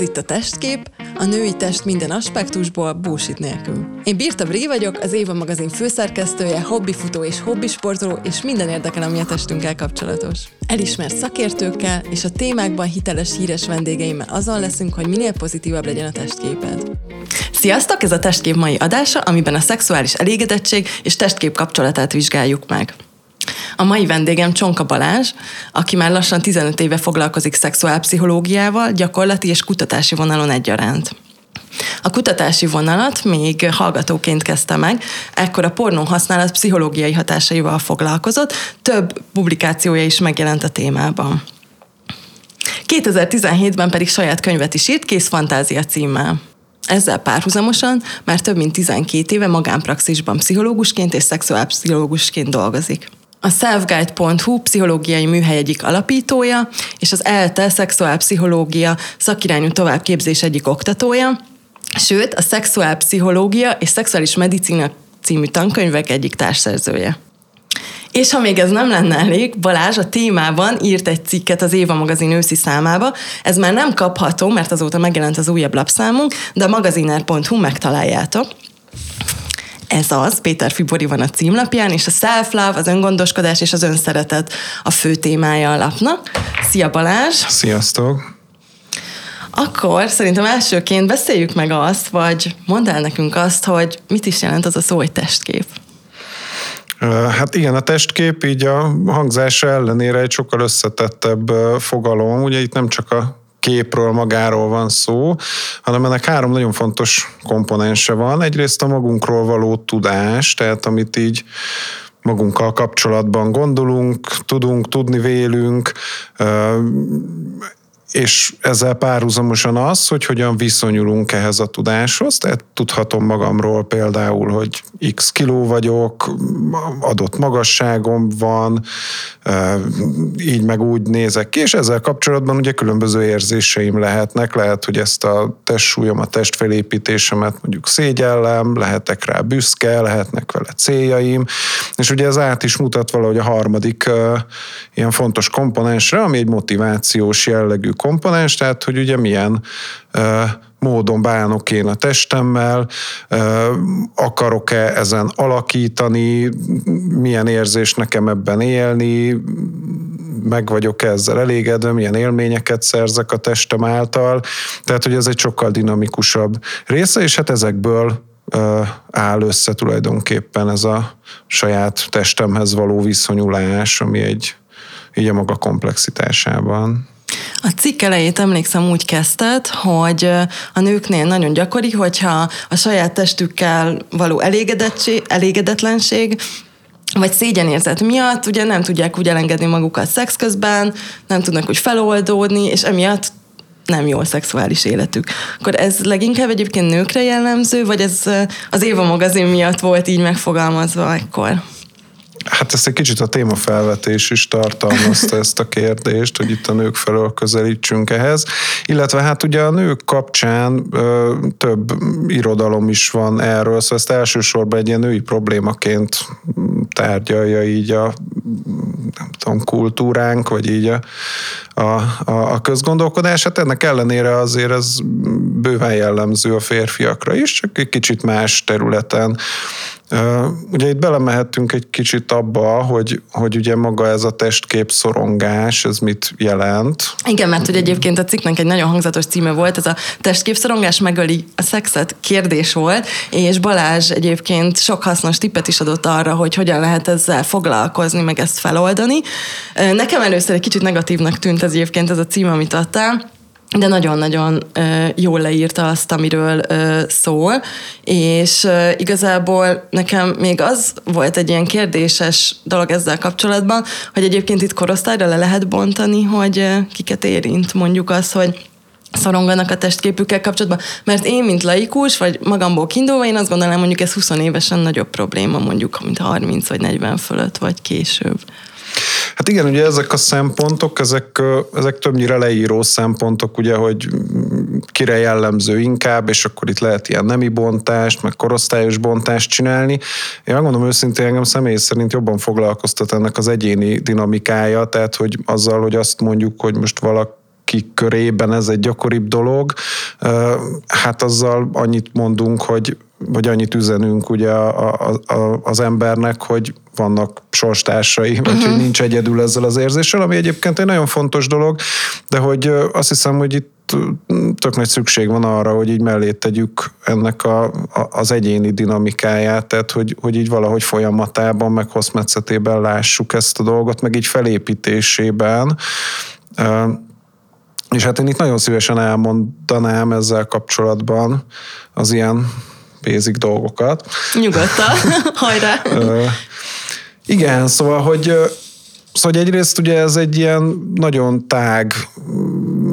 Ez itt a testkép, a női test minden aspektusból, bullshit nélkül. Én Birta Brí vagyok, az Éva magazin főszerkesztője, hobbifutó és hobbisportoló, és minden érdekel, ami a testünkkel kapcsolatos. Elismert szakértőkkel és a témákban hiteles híres vendégeimmel azon leszünk, hogy minél pozitívabb legyen a testképed. Sziasztok! Ez a testkép mai adása, amiben a szexuális elégedettség és testkép kapcsolatát vizsgáljuk meg. A mai vendégem Csonka Balázs, aki már lassan 15 éve foglalkozik szexuálpszichológiával, gyakorlati és kutatási vonalon egyaránt. A kutatási vonalat még hallgatóként kezdte meg, ekkor a pornó használat pszichológiai hatásaival foglalkozott, több publikációja is megjelent a témában. 2017-ben pedig saját könyvet is írt, Kész Fantázia címmel. Ezzel párhuzamosan már több mint 12 éve magánpraxisban pszichológusként és szexuálpszichológusként dolgozik a selfguide.hu pszichológiai műhely egyik alapítója, és az ELTE szexuálpszichológia szakirányú továbbképzés egyik oktatója, sőt a szexuálpszichológia és szexuális medicina című tankönyvek egyik társszerzője. És ha még ez nem lenne elég, Balázs a témában írt egy cikket az Éva magazin őszi számába. Ez már nem kapható, mert azóta megjelent az újabb lapszámunk, de a magaziner.hu megtaláljátok ez az, Péter Fibori van a címlapján, és a self-love, az öngondoskodás és az önszeretet a fő témája a lapnak. Szia Balázs! Sziasztok! Akkor szerintem elsőként beszéljük meg azt, vagy mondd el nekünk azt, hogy mit is jelent az a szó, hogy testkép. Hát igen, a testkép így a hangzása ellenére egy sokkal összetettebb fogalom. Ugye itt nem csak a képről, magáról van szó, hanem ennek három nagyon fontos komponense van. Egyrészt a magunkról való tudás, tehát amit így magunkkal kapcsolatban gondolunk, tudunk, tudni vélünk, és ezzel párhuzamosan az, hogy hogyan viszonyulunk ehhez a tudáshoz, tehát tudhatom magamról például, hogy x kiló vagyok, adott magasságom van, így meg úgy nézek ki, és ezzel kapcsolatban ugye különböző érzéseim lehetnek, lehet, hogy ezt a testsúlyom, a testfelépítésemet mondjuk szégyellem, lehetek rá büszke, lehetnek vele céljaim, és ugye ez át is mutat valahogy a harmadik ilyen fontos komponensre, ami egy motivációs jellegű komponens, tehát hogy ugye milyen módon bánok én a testemmel, akarok-e ezen alakítani, milyen érzés nekem ebben élni, meg vagyok ezzel elégedve, milyen élményeket szerzek a testem által. Tehát, hogy ez egy sokkal dinamikusabb része, és hát ezekből áll össze tulajdonképpen ez a saját testemhez való viszonyulás, ami egy így a maga komplexitásában. A cikk elejét emlékszem úgy kezdted, hogy a nőknél nagyon gyakori, hogyha a saját testükkel való elégedetlenség vagy szégyenérzet miatt ugye nem tudják úgy elengedni magukat szex közben, nem tudnak úgy feloldódni, és emiatt nem jó szexuális életük. Akkor ez leginkább egyébként nőkre jellemző, vagy ez az Éva magazin miatt volt így megfogalmazva ekkor? Hát ezt egy kicsit a témafelvetés is tartalmazta ezt a kérdést, hogy itt a nők felől közelítsünk ehhez. Illetve hát ugye a nők kapcsán ö, több irodalom is van erről, szóval ezt elsősorban egy ilyen női problémaként tárgyalja így a nem tudom, kultúránk, vagy így a, a, a, a közgondolkodás. Hát ennek ellenére azért ez bőven jellemző a férfiakra is, csak egy kicsit más területen Ugye itt belemehettünk egy kicsit abba, hogy, hogy ugye maga ez a testkép szorongás, ez mit jelent. Igen, mert hogy egyébként a cikknek egy nagyon hangzatos címe volt, ez a testkép szorongás megöli a szexet kérdés volt, és Balázs egyébként sok hasznos tippet is adott arra, hogy hogyan lehet ezzel foglalkozni, meg ezt feloldani. Nekem először egy kicsit negatívnak tűnt ez egyébként ez a cím, amit adtál, de nagyon-nagyon jól leírta azt, amiről szól, és igazából nekem még az volt egy ilyen kérdéses dolog ezzel kapcsolatban, hogy egyébként itt korosztályra le lehet bontani, hogy kiket érint mondjuk az, hogy szoronganak a testképükkel kapcsolatban, mert én, mint laikus, vagy magamból kiindulva, én azt gondolom, mondjuk ez 20 évesen nagyobb probléma, mondjuk, mint 30 vagy 40 fölött, vagy később. Hát igen, ugye ezek a szempontok, ezek, ezek többnyire leíró szempontok, ugye, hogy kire jellemző inkább, és akkor itt lehet ilyen nemi bontást, meg korosztályos bontást csinálni. Én megmondom őszintén, engem személy szerint jobban foglalkoztat ennek az egyéni dinamikája, tehát hogy azzal, hogy azt mondjuk, hogy most valaki akik körében ez egy gyakoribb dolog, hát azzal annyit mondunk, hogy vagy annyit üzenünk ugye a, a, a, az embernek, hogy vannak sorstársai, uh-huh. vagy hogy mhm. nincs egyedül ezzel az érzéssel, ami egyébként egy nagyon fontos dolog, de hogy azt hiszem, hogy itt tök nagy szükség van arra, hogy így mellé tegyük ennek a, a, az egyéni dinamikáját, tehát hogy, hogy így valahogy folyamatában, meg hosszmetszetében lássuk ezt a dolgot, meg így felépítésében. És hát én itt nagyon szívesen elmondanám ezzel kapcsolatban az ilyen basic dolgokat. Nyugodtan, hajrá! Igen, szóval, hogy Szóval egyrészt ugye ez egy ilyen nagyon tág,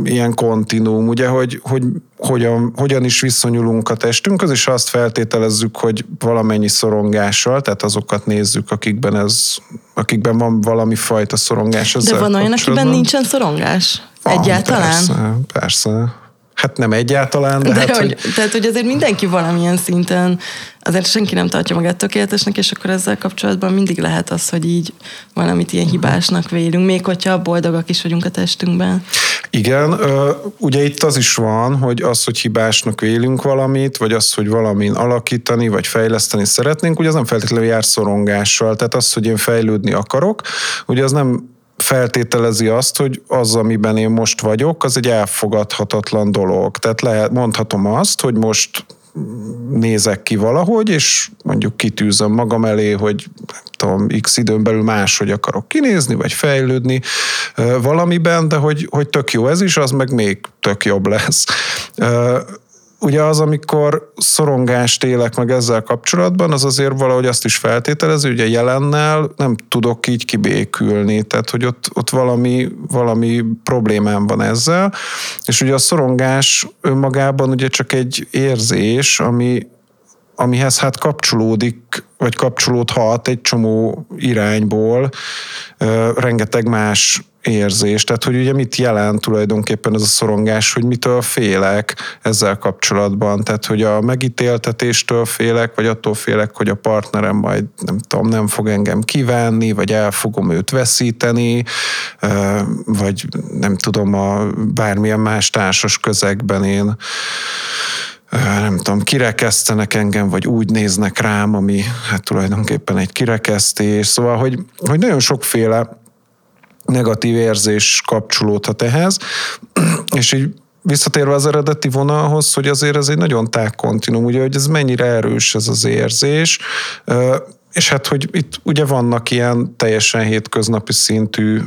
ilyen kontinúm, ugye, hogy, hogy hogyan, hogyan is viszonyulunk a testünkhöz, és azt feltételezzük, hogy valamennyi szorongással, tehát azokat nézzük, akikben ez, akikben van valami fajta szorongás. De van olyan, akiben nincsen szorongás? Van, Egyáltalán? Persze, persze. Hát nem egyáltalán, de, de hát, hogy, hogy... Tehát, hogy azért mindenki valamilyen szinten, azért senki nem tartja magát tökéletesnek, és akkor ezzel kapcsolatban mindig lehet az, hogy így valamit ilyen hibásnak vélünk, még hogyha boldogak is vagyunk a testünkben. Igen, ugye itt az is van, hogy az, hogy hibásnak vélünk valamit, vagy az, hogy valamin alakítani, vagy fejleszteni szeretnénk, ugye az nem feltétlenül jár szorongással. Tehát az, hogy én fejlődni akarok, ugye az nem feltételezi azt, hogy az, amiben én most vagyok, az egy elfogadhatatlan dolog. Tehát lehet, mondhatom azt, hogy most nézek ki valahogy, és mondjuk kitűzöm magam elé, hogy tudom, x időn belül máshogy akarok kinézni, vagy fejlődni valamiben, de hogy, hogy tök jó ez is, az meg még tök jobb lesz ugye az, amikor szorongást élek meg ezzel kapcsolatban, az azért valahogy azt is feltételező, ugye jelennel nem tudok így kibékülni, tehát hogy ott, ott valami, valami problémám van ezzel, és ugye a szorongás önmagában ugye csak egy érzés, ami, amihez hát kapcsolódik, vagy kapcsolódhat egy csomó irányból rengeteg más érzés. Tehát, hogy ugye mit jelent tulajdonképpen ez a szorongás, hogy mitől félek ezzel kapcsolatban. Tehát, hogy a megítéltetéstől félek, vagy attól félek, hogy a partnerem majd nem tudom, nem fog engem kívánni, vagy el fogom őt veszíteni, vagy nem tudom, a bármilyen más társas közegben én nem tudom, kirekesztenek engem, vagy úgy néznek rám, ami hát tulajdonképpen egy kirekesztés. Szóval, hogy, hogy nagyon sokféle negatív érzés kapcsolódhat ehhez, és így visszatérve az eredeti vonalhoz, hogy azért ez egy nagyon tág kontinum, ugye, hogy ez mennyire erős ez az érzés, és hát, hogy itt ugye vannak ilyen teljesen hétköznapi szintű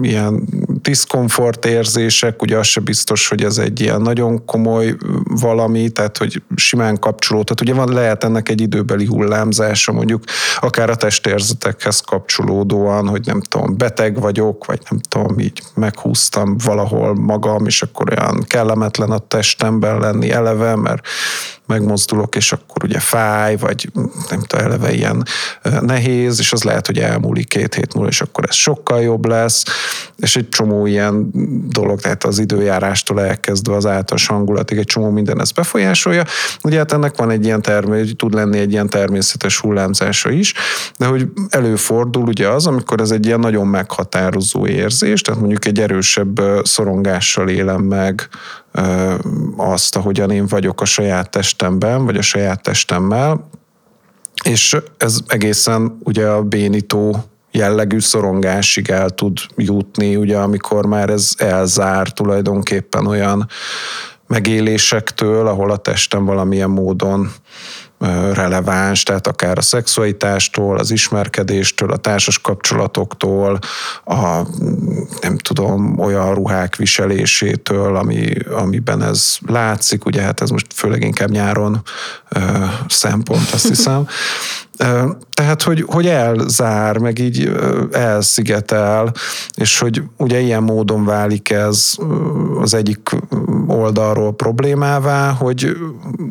ilyen diszkomfort érzések, ugye az se biztos, hogy ez egy ilyen nagyon komoly valami, tehát hogy simán kapcsolód. Tehát ugye van, lehet ennek egy időbeli hullámzása, mondjuk akár a testérzetekhez kapcsolódóan, hogy nem tudom, beteg vagyok, vagy nem tudom, így meghúztam valahol magam, és akkor olyan kellemetlen a testemben lenni eleve, mert megmozdulok, és akkor ugye fáj, vagy nem tudom, eleve ilyen nehéz, és az lehet, hogy elmúlik két hét múlva, és akkor ez sokkal jobb lesz, és egy csomó ilyen dolog, tehát az időjárástól elkezdve az általános hangulatig egy csomó minden ezt befolyásolja. Ugye hát ennek van egy ilyen termé, tud lenni egy ilyen természetes hullámzása is, de hogy előfordul ugye az, amikor ez egy ilyen nagyon meghatározó érzés, tehát mondjuk egy erősebb szorongással élem meg azt, ahogyan én vagyok a saját testemben, vagy a saját testemmel, és ez egészen ugye a bénító jellegű szorongásig el tud jutni, ugye amikor már ez elzár tulajdonképpen olyan megélésektől, ahol a testem valamilyen módon releváns, tehát akár a szexualitástól, az ismerkedéstől, a társas kapcsolatoktól, a nem tudom, olyan ruhák viselésétől, ami, amiben ez látszik, ugye hát ez most főleg inkább nyáron ö, szempont, azt hiszem. Tehát, hogy, hogy elzár, meg így elszigetel, és hogy ugye ilyen módon válik ez az egyik oldalról problémává, hogy,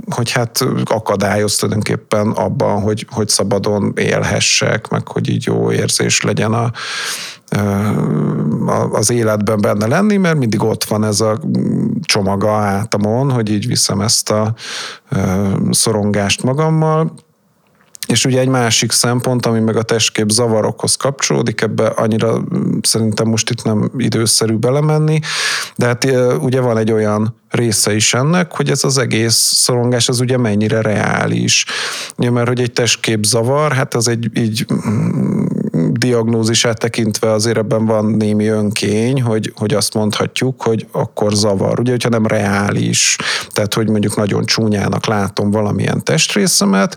hogy hát akadályoz tulajdonképpen abban, hogy, hogy szabadon élhessek, meg hogy így jó érzés legyen a, az életben benne lenni, mert mindig ott van ez a csomaga átamon, hogy így viszem ezt a szorongást magammal, És ugye egy másik szempont, ami meg a testkép zavarokhoz kapcsolódik, ebbe annyira mm, szerintem most itt nem időszerű belemenni, de hát ugye van egy olyan része is ennek, hogy ez az egész szorongás az ugye mennyire reális. Ugye, mert hogy egy testkép zavar, hát az egy így mm, diagnózisát tekintve azért ebben van némi önkény, hogy, hogy azt mondhatjuk, hogy akkor zavar. Ugye, hogyha nem reális, tehát hogy mondjuk nagyon csúnyának látom valamilyen testrészemet,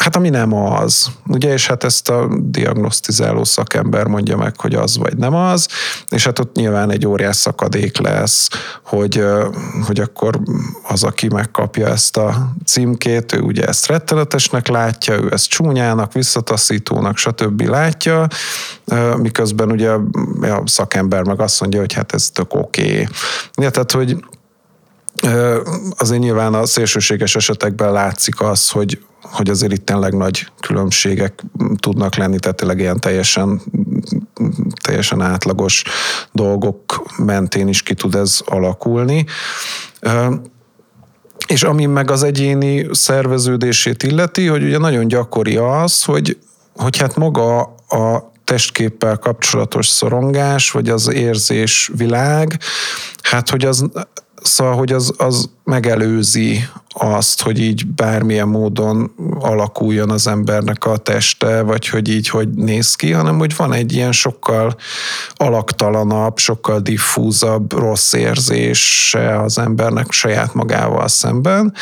Hát ami nem az, ugye, és hát ezt a diagnosztizáló szakember mondja meg, hogy az vagy nem az, és hát ott nyilván egy óriás szakadék lesz, hogy, hogy akkor az, aki megkapja ezt a címkét, ő ugye ezt rettenetesnek látja, ő ezt csúnyának, visszataszítónak, stb. látja, miközben ugye a szakember meg azt mondja, hogy hát ez tök oké. Okay. Ja, tehát, hogy azért nyilván a szélsőséges esetekben látszik az, hogy, hogy azért itt tényleg nagy különbségek tudnak lenni, tehát tényleg ilyen teljesen, teljesen átlagos dolgok mentén is ki tud ez alakulni. És ami meg az egyéni szerveződését illeti, hogy ugye nagyon gyakori az, hogy, hogy hát maga a testképpel kapcsolatos szorongás, vagy az érzés világ, hát hogy az Szóval, hogy az, az megelőzi azt, hogy így bármilyen módon alakuljon az embernek a teste, vagy hogy így hogy néz ki, hanem hogy van egy ilyen sokkal alaktalanabb, sokkal diffúzabb rossz érzése az embernek saját magával szemben.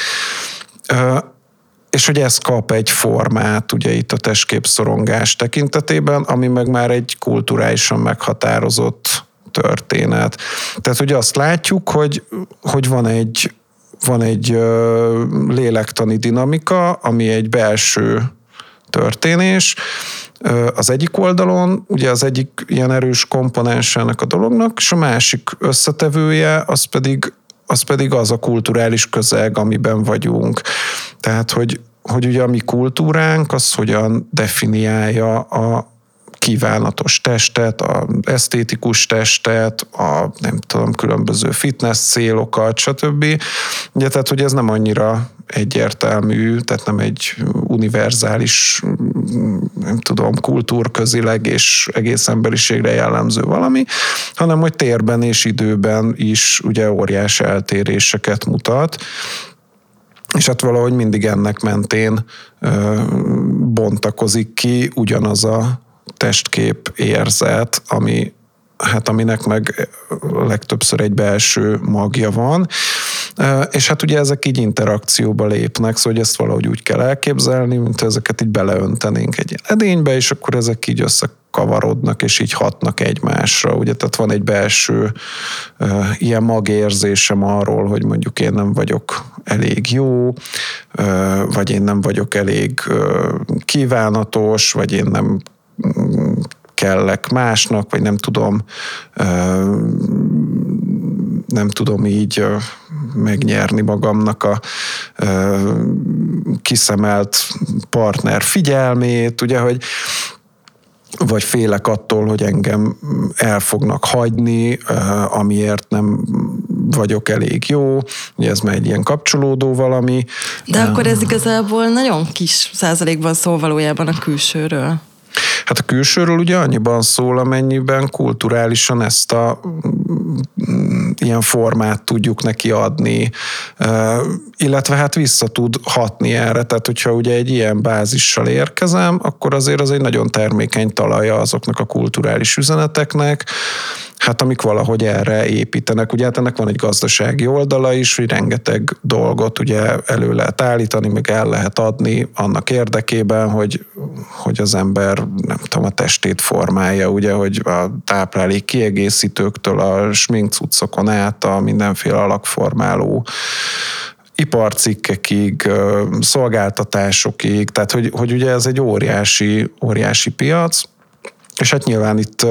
És hogy ez kap egy formát ugye itt a testképszorongás tekintetében, ami meg már egy kulturálisan meghatározott történet. Tehát ugye azt látjuk, hogy, hogy van egy, van egy lélektani dinamika, ami egy belső történés, az egyik oldalon, ugye az egyik ilyen erős komponens ennek a dolognak, és a másik összetevője az pedig az pedig az a kulturális közeg, amiben vagyunk. Tehát, hogy, hogy ugye a mi kultúránk az hogyan definiálja a, kívánatos testet, a esztétikus testet, a nem tudom, különböző fitness célokat, stb. Ugye, tehát, hogy ez nem annyira egyértelmű, tehát nem egy univerzális, nem tudom, kultúrközileg és egész emberiségre jellemző valami, hanem hogy térben és időben is ugye óriás eltéréseket mutat, és hát valahogy mindig ennek mentén ö, bontakozik ki ugyanaz a testkép érzet, ami hát aminek meg legtöbbször egy belső magja van, és hát ugye ezek így interakcióba lépnek, szóval hogy ezt valahogy úgy kell elképzelni, mint ezeket így beleöntenénk egy edénybe, és akkor ezek így összekavarodnak, és így hatnak egymásra, ugye, tehát van egy belső ilyen magérzésem arról, hogy mondjuk én nem vagyok elég jó, vagy én nem vagyok elég kívánatos, vagy én nem kellek másnak, vagy nem tudom, nem tudom így megnyerni magamnak a kiszemelt partner figyelmét, ugye, hogy vagy félek attól, hogy engem el fognak hagyni, amiért nem vagyok elég jó, ugye ez már egy ilyen kapcsolódó valami. De akkor ez igazából nagyon kis százalékban szól valójában a külsőről. Hát a külsőről ugye annyiban szól, amennyiben kulturálisan ezt a mm, ilyen formát tudjuk neki adni, illetve hát vissza tud hatni erre, tehát hogyha ugye egy ilyen bázissal érkezem, akkor azért az egy nagyon termékeny talaja azoknak a kulturális üzeneteknek, hát amik valahogy erre építenek. Ugye hát ennek van egy gazdasági oldala is, hogy rengeteg dolgot ugye elő lehet állítani, meg el lehet adni annak érdekében, hogy, hogy az ember nem tudom, a testét formálja, ugye, hogy a táplálék kiegészítőktől a sminkcuccokon át a mindenféle alakformáló iparcikkekig, szolgáltatásokig, tehát hogy, hogy ugye ez egy óriási, óriási piac, és hát nyilván itt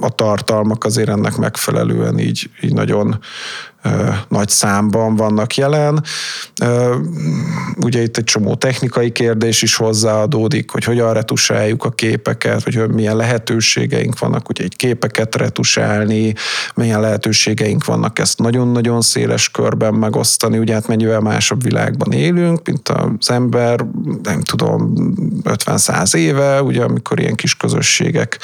a tartalmak azért ennek megfelelően így, így nagyon nagy számban vannak jelen. Ugye itt egy csomó technikai kérdés is hozzáadódik, hogy hogyan retusáljuk a képeket, hogy milyen lehetőségeink vannak, ugye egy képeket retusálni, milyen lehetőségeink vannak ezt nagyon-nagyon széles körben megosztani, ugye hát mennyivel másabb világban élünk, mint az ember, nem tudom, 50-100 éve, ugye amikor ilyen kis közösségek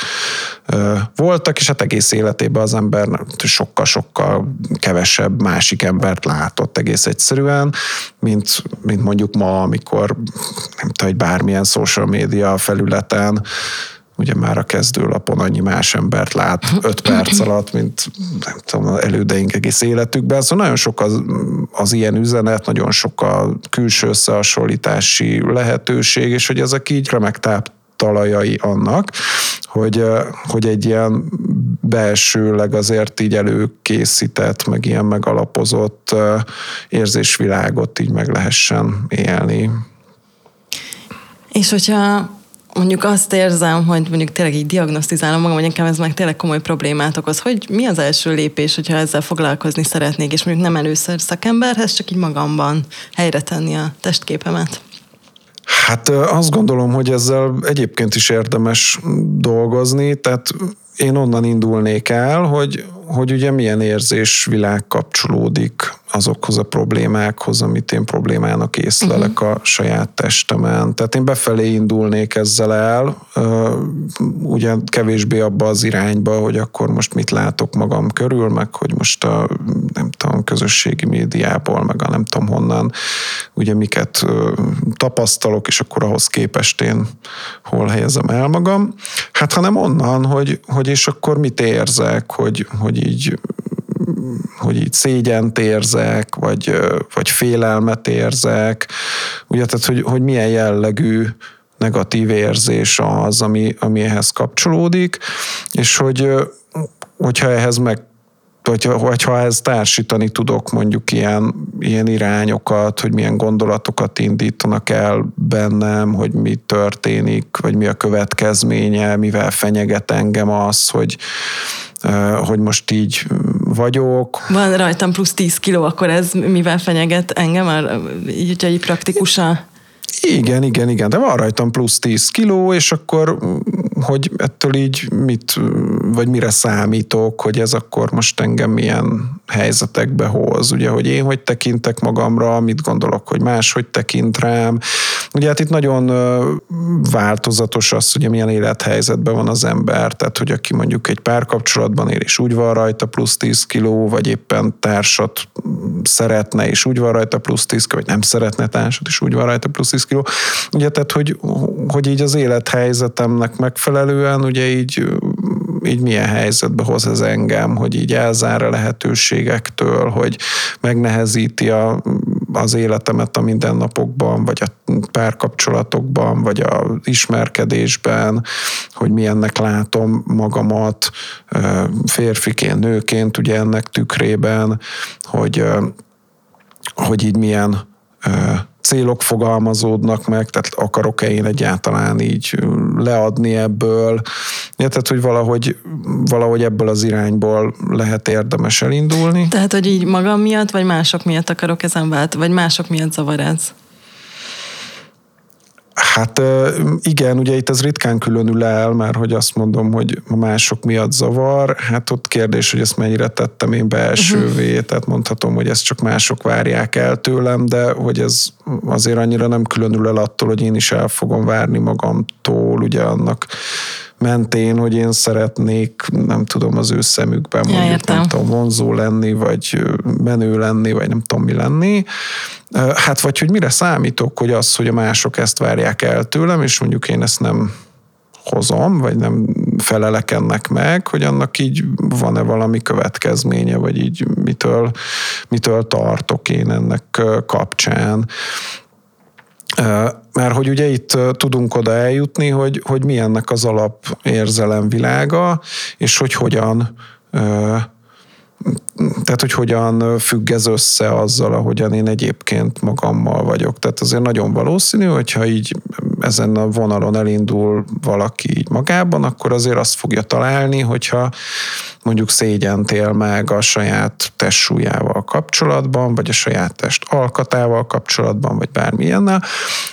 voltak, és hát egész életében az ember sokkal-sokkal kevesebb másik embert látott egész egyszerűen, mint, mint mondjuk ma, amikor nem tudom, hogy bármilyen social média felületen ugye már a kezdőlapon annyi más embert lát öt perc alatt, mint nem tudom, elődeink egész életükben. Szóval nagyon sok az, az ilyen üzenet, nagyon sok a külső összehasonlítási lehetőség, és hogy ezek így remek táp talajai annak, hogy, hogy egy ilyen belsőleg azért így előkészített, meg ilyen megalapozott érzésvilágot így meg lehessen élni. És hogyha mondjuk azt érzem, hogy mondjuk tényleg így diagnosztizálom magam, hogy nekem ez meg tényleg komoly problémát okoz, hogy mi az első lépés, hogyha ezzel foglalkozni szeretnék, és mondjuk nem először szakemberhez, csak így magamban helyre tenni a testképemet? Hát azt gondolom, hogy ezzel egyébként is érdemes dolgozni, tehát én onnan indulnék el, hogy, hogy ugye milyen érzésvilág kapcsolódik azokhoz a problémákhoz, amit én problémának észlelek uh-huh. a saját testemen. Tehát én befelé indulnék ezzel el, ugye kevésbé abba az irányba, hogy akkor most mit látok magam körül, meg hogy most a nem tudom, közösségi médiából, meg a nem tudom honnan, ugye miket tapasztalok, és akkor ahhoz képest én hol helyezem el magam. Hát hanem onnan, hogy, hogy és akkor mit érzek, hogy, hogy így hogy így szégyent érzek, vagy, vagy félelmet érzek, ugye, tehát hogy, hogy milyen jellegű negatív érzés az, ami, ami ehhez kapcsolódik, és hogy hogyha ehhez meg vagy, vagy ha ezt társítani tudok mondjuk ilyen, ilyen irányokat, hogy milyen gondolatokat indítanak el bennem, hogy mi történik, vagy mi a következménye, mivel fenyeget engem az, hogy, hogy most így vagyok. Van rajtam plusz 10 kiló, akkor ez mivel fenyeget engem, így, így praktikusan? Igen, igen, igen, de van rajtam plusz 10 kiló, és akkor hogy ettől így mit, vagy mire számítok, hogy ez akkor most engem milyen helyzetekbe hoz, ugye, hogy én hogy tekintek magamra, mit gondolok, hogy más hogy tekint rám. Ugye hát itt nagyon változatos az, hogy milyen élethelyzetben van az ember, tehát hogy aki mondjuk egy párkapcsolatban él, és úgy van rajta plusz 10 kiló, vagy éppen társat szeretne, és úgy van rajta plusz 10 kiló, vagy nem szeretne társat, és úgy van rajta plusz 10 kiló. Ugye, tehát, hogy, hogy így az élethelyzetemnek megfelelően, ugye így így milyen helyzetbe hoz ez engem, hogy így elzár a lehetőségektől, hogy megnehezíti a, az életemet a mindennapokban, vagy a párkapcsolatokban, vagy a ismerkedésben, hogy milyennek látom magamat férfiként, nőként, ugye ennek tükrében, hogy, hogy így milyen célok fogalmazódnak meg, tehát akarok-e én egyáltalán így leadni ebből. Ja, tehát, hogy valahogy, valahogy ebből az irányból lehet érdemes elindulni. Tehát, hogy így magam miatt, vagy mások miatt akarok ezen vált, vagy mások miatt zavar ez? Hát igen, ugye itt ez ritkán különül el, mert hogy azt mondom, hogy mások miatt zavar, hát ott kérdés, hogy ezt mennyire tettem én belsővé, uh-huh. tehát mondhatom, hogy ezt csak mások várják el tőlem, de hogy ez azért annyira nem különül el attól, hogy én is el fogom várni magamtól, ugye annak mentén, hogy én szeretnék, nem tudom, az ő szemükben mondjuk, ja, nem tudom, vonzó lenni, vagy menő lenni, vagy nem tudom mi lenni. Hát vagy hogy mire számítok, hogy az, hogy a mások ezt várják el tőlem, és mondjuk én ezt nem hozom, vagy nem felelek ennek meg, hogy annak így van-e valami következménye, vagy így mitől, mitől tartok én ennek kapcsán. Mert hogy ugye itt tudunk oda eljutni, hogy, hogy mi ennek az alap érzelemvilága, és hogy hogyan tehát, hogy hogyan függ ez össze azzal, ahogyan én egyébként magammal vagyok. Tehát azért nagyon valószínű, hogyha így ezen a vonalon elindul valaki így magában, akkor azért azt fogja találni, hogyha mondjuk szégyent él meg a saját testsúlyával kapcsolatban, vagy a saját test alkatával kapcsolatban, vagy bármilyennel,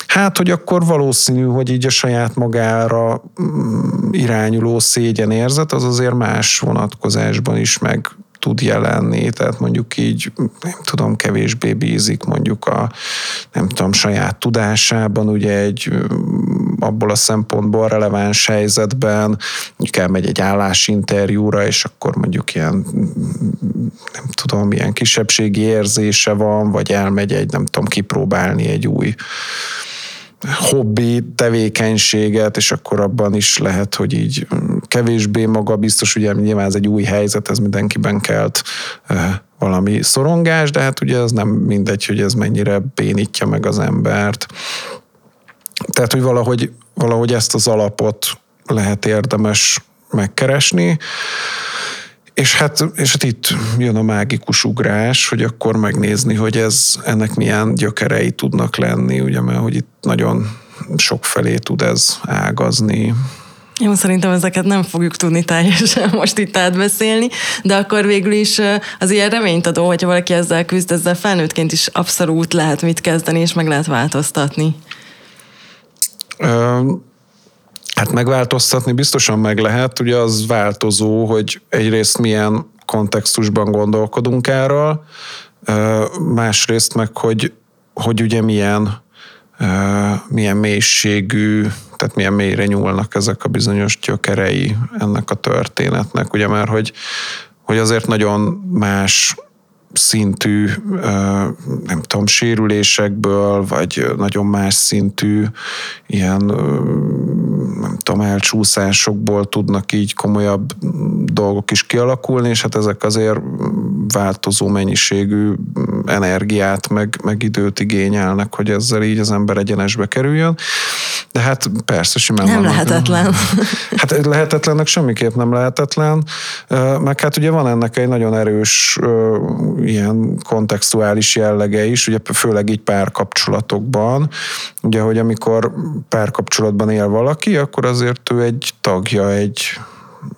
hát, hogy akkor valószínű, hogy így a saját magára mm, irányuló szégyenérzet az azért más vonatkozásban is meg tud jelenni, tehát mondjuk így, nem tudom, kevésbé bízik mondjuk a, nem tudom, saját tudásában, ugye egy abból a szempontból releváns helyzetben, mondjuk elmegy egy állásinterjúra, és akkor mondjuk ilyen, nem tudom, ilyen kisebbségi érzése van, vagy elmegy egy, nem tudom, kipróbálni egy új hobbi tevékenységet, és akkor abban is lehet, hogy így kevésbé maga biztos, ugye nyilván ez egy új helyzet, ez mindenkiben kelt valami szorongás, de hát ugye ez nem mindegy, hogy ez mennyire bénítja meg az embert. Tehát, hogy valahogy, valahogy ezt az alapot lehet érdemes megkeresni. És hát, és hát itt jön a mágikus ugrás, hogy akkor megnézni, hogy ez ennek milyen gyökerei tudnak lenni, ugye, mert hogy itt nagyon sok felé tud ez ágazni. Jó, szerintem ezeket nem fogjuk tudni teljesen most itt átbeszélni, de akkor végül is az ilyen reményt adó, hogyha valaki ezzel küzd, ezzel felnőttként is abszolút lehet mit kezdeni, és meg lehet változtatni. Hát megváltoztatni biztosan meg lehet, ugye az változó, hogy egyrészt milyen kontextusban gondolkodunk erről, másrészt meg, hogy, hogy ugye milyen, milyen mélységű, tehát milyen mélyre nyúlnak ezek a bizonyos gyökerei ennek a történetnek, ugye mert hogy, hogy azért nagyon más szintű, nem tudom, sérülésekből, vagy nagyon más szintű ilyen, tudom, elcsúszásokból tudnak így komolyabb dolgok is kialakulni, és hát ezek azért változó mennyiségű energiát, meg, meg időt igényelnek, hogy ezzel így az ember egyenesbe kerüljön. De hát persze simán Nem van, lehetetlen. Hát lehetetlennek semmiképp nem lehetetlen, meg hát ugye van ennek egy nagyon erős ilyen kontextuális jellege is, ugye főleg így párkapcsolatokban, ugye, hogy amikor párkapcsolatban él valaki, akkor azért ő egy tagja egy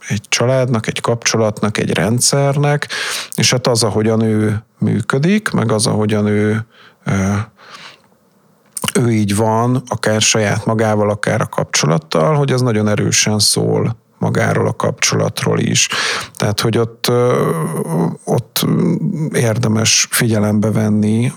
egy családnak, egy kapcsolatnak, egy rendszernek, és hát az, ahogyan ő működik, meg az, ahogyan ő ő így van, akár saját magával, akár a kapcsolattal, hogy az nagyon erősen szól magáról a kapcsolatról is. Tehát, hogy ott, ott érdemes figyelembe venni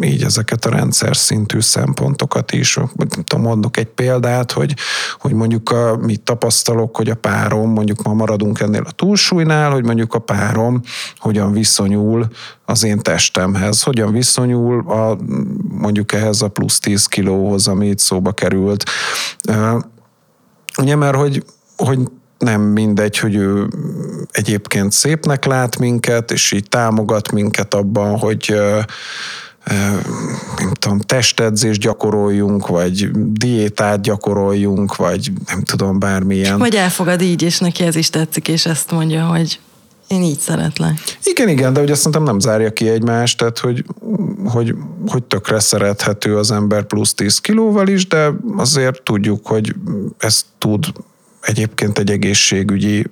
így ezeket a rendszer szintű szempontokat is. Tudom, mondok egy példát, hogy, hogy mondjuk a, mit tapasztalok, hogy a párom, mondjuk ma maradunk ennél a túlsúlynál, hogy mondjuk a párom hogyan viszonyul az én testemhez, hogyan viszonyul a, mondjuk ehhez a plusz 10 kilóhoz, ami itt szóba került. Ugye, mert hogy, hogy nem mindegy, hogy ő egyébként szépnek lát minket, és így támogat minket abban, hogy nem tudom, testedzést gyakoroljunk, vagy diétát gyakoroljunk, vagy nem tudom, bármilyen. Vagy elfogad így, és neki ez is tetszik, és ezt mondja, hogy én így szeretlek. Igen, igen, de ugye azt szerintem nem zárja ki egymást, tehát hogy, hogy, hogy tökre szerethető az ember plusz 10 kilóval is, de azért tudjuk, hogy ez tud egyébként egy egészségügyi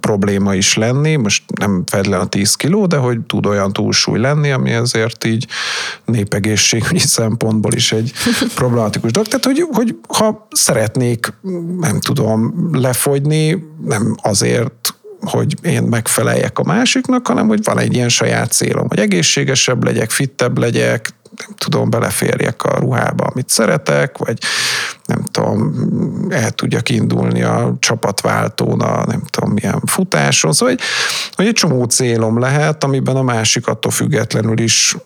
probléma is lenni, most nem feltétlenül a 10 kiló, de hogy tud olyan túlsúly lenni, ami azért így népegészségügyi szempontból is egy problematikus dolog. Tehát, hogy, hogy ha szeretnék, nem tudom, lefogyni, nem azért hogy én megfeleljek a másiknak, hanem hogy van egy ilyen saját célom, hogy egészségesebb legyek, fittebb legyek, nem tudom, beleférjek a ruhába, amit szeretek, vagy nem tudom, el tudjak indulni a csapatváltón, a nem tudom milyen futáson. Szóval, hogy, hogy egy csomó célom lehet, amiben a másik attól függetlenül is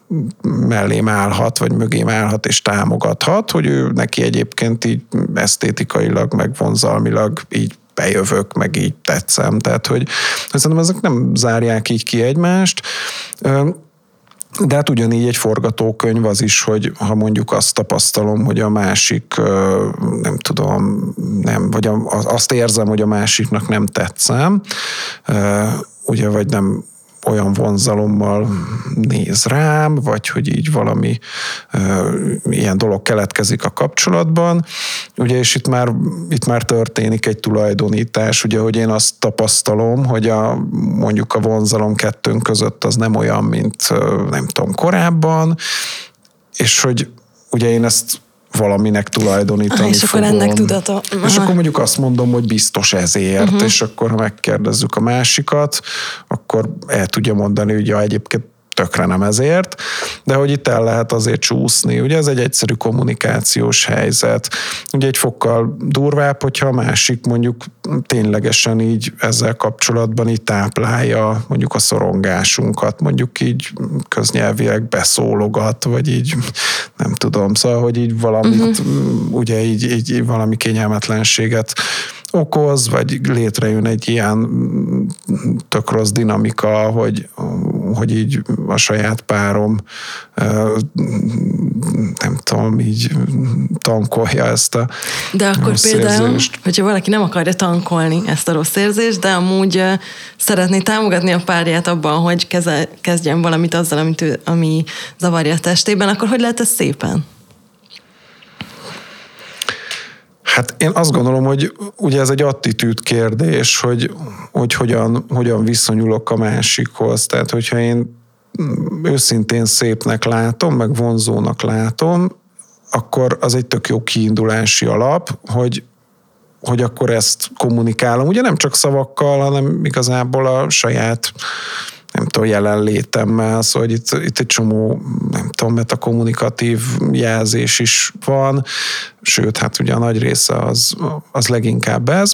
mellém állhat, vagy mögém állhat és támogathat, hogy ő neki egyébként így esztétikailag, meg vonzalmilag így bejövök, meg így tetszem. Tehát, hogy szerintem ezek nem zárják így ki egymást. De hát ugyanígy egy forgatókönyv az is, hogy ha mondjuk azt tapasztalom, hogy a másik, nem tudom, nem, vagy azt érzem, hogy a másiknak nem tetszem, ugye, vagy nem olyan vonzalommal néz rám, vagy hogy így valami ö, ilyen dolog keletkezik a kapcsolatban. Ugye, és itt már, itt már történik egy tulajdonítás, ugye, hogy én azt tapasztalom, hogy a, mondjuk a vonzalom kettőnk között az nem olyan, mint nem tudom, korábban, és hogy ugye én ezt valaminek tulajdonítani ah, és fogom. akkor ennek tudata. Aha. És akkor mondjuk azt mondom, hogy biztos ezért, uh-huh. és akkor ha megkérdezzük a másikat, akkor el tudja mondani, hogy ja, egyébként tökre nem ezért, de hogy itt el lehet azért csúszni. Ugye ez egy egyszerű kommunikációs helyzet. Ugye egy fokkal durvább, hogyha a másik mondjuk ténylegesen így ezzel kapcsolatban így táplálja mondjuk a szorongásunkat, mondjuk így köznyelvileg beszólogat, vagy így nem tudom, szóval, hogy így valamit, uh-huh. ugye így, így valami kényelmetlenséget okoz, vagy létrejön egy ilyen tök rossz dinamika, hogy, hogy így a saját párom nem tudom, így tankolja ezt a De akkor például, érzést. hogyha valaki nem akarja tankolni ezt a rossz érzést, de amúgy szeretné támogatni a párját abban, hogy keze, kezdjen valamit azzal, amit ő, ami zavarja a testében, akkor hogy lehet ez szépen? Hát én azt gondolom, hogy ugye ez egy attitűd kérdés, hogy, hogy hogyan, hogyan viszonyulok a másikhoz. Tehát, hogyha én őszintén szépnek látom, meg vonzónak látom, akkor az egy tök jó kiindulási alap, hogy, hogy akkor ezt kommunikálom. Ugye nem csak szavakkal, hanem igazából a saját nem tudom, jelenlétemmel, szóval itt, itt egy csomó, nem tudom, metakommunikatív jelzés is van, sőt, hát ugye a nagy része az, az leginkább ez,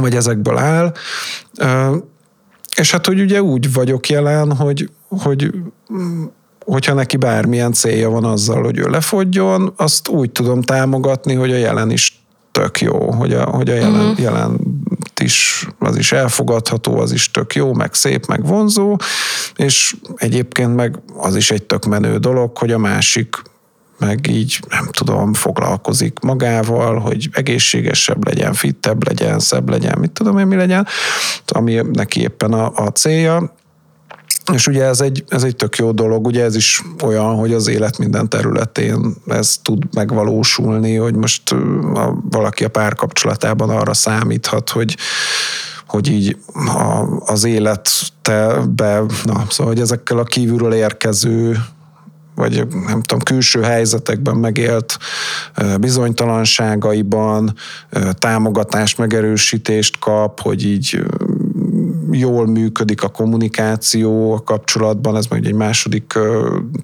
vagy ezekből áll. És hát, hogy ugye úgy vagyok jelen, hogy, hogy hogyha neki bármilyen célja van azzal, hogy ő lefogjon, azt úgy tudom támogatni, hogy a jelen is tök jó, hogy a, hogy a jelen, uh-huh. jelen is, az is elfogadható, az is tök jó, meg szép, meg vonzó, és egyébként meg az is egy tök menő dolog, hogy a másik meg így, nem tudom, foglalkozik magával, hogy egészségesebb legyen, fittebb legyen, szebb legyen, mit tudom én, mi legyen, ami neki éppen a, a célja, és ugye ez egy, ez egy tök jó dolog, ugye ez is olyan, hogy az élet minden területén ez tud megvalósulni, hogy most a, valaki a párkapcsolatában arra számíthat, hogy hogy így a, az életbe, na, szóval, hogy ezekkel a kívülről érkező vagy nem tudom, külső helyzetekben megélt bizonytalanságaiban támogatást, megerősítést kap, hogy így jól működik a kommunikáció a kapcsolatban, ez meg egy második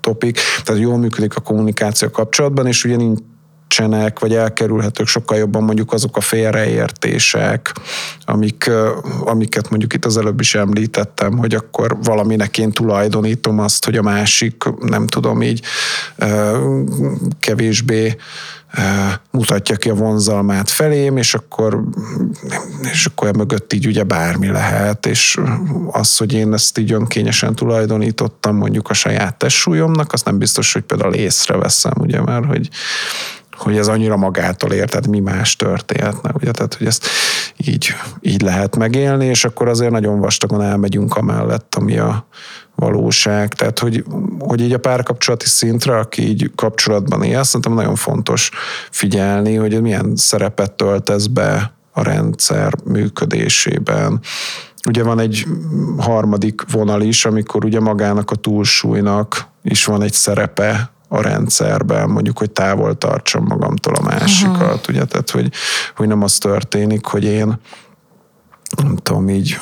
topik, tehát jól működik a kommunikáció a kapcsolatban, és ugye nincs nincsenek, vagy elkerülhetők sokkal jobban mondjuk azok a félreértések, amik, amiket mondjuk itt az előbb is említettem, hogy akkor valaminek én tulajdonítom azt, hogy a másik, nem tudom így, kevésbé mutatja ki a vonzalmát felém, és akkor, és akkor mögött így ugye bármi lehet, és az, hogy én ezt így önkényesen tulajdonítottam mondjuk a saját testsúlyomnak, azt nem biztos, hogy például észreveszem, ugye, mert hogy hogy ez annyira magától ér, tehát mi más történhetne, ugye, tehát hogy ezt így, így lehet megélni, és akkor azért nagyon vastagon elmegyünk amellett, ami a valóság, tehát hogy, hogy így a párkapcsolati szintre, aki így kapcsolatban él, szerintem nagyon fontos figyelni, hogy milyen szerepet töltesz be a rendszer működésében. Ugye van egy harmadik vonal is, amikor ugye magának a túlsúlynak is van egy szerepe a rendszerben, mondjuk, hogy távol tartsam magamtól a másikat, Aha. ugye, tehát, hogy, hogy nem az történik, hogy én nem tudom, így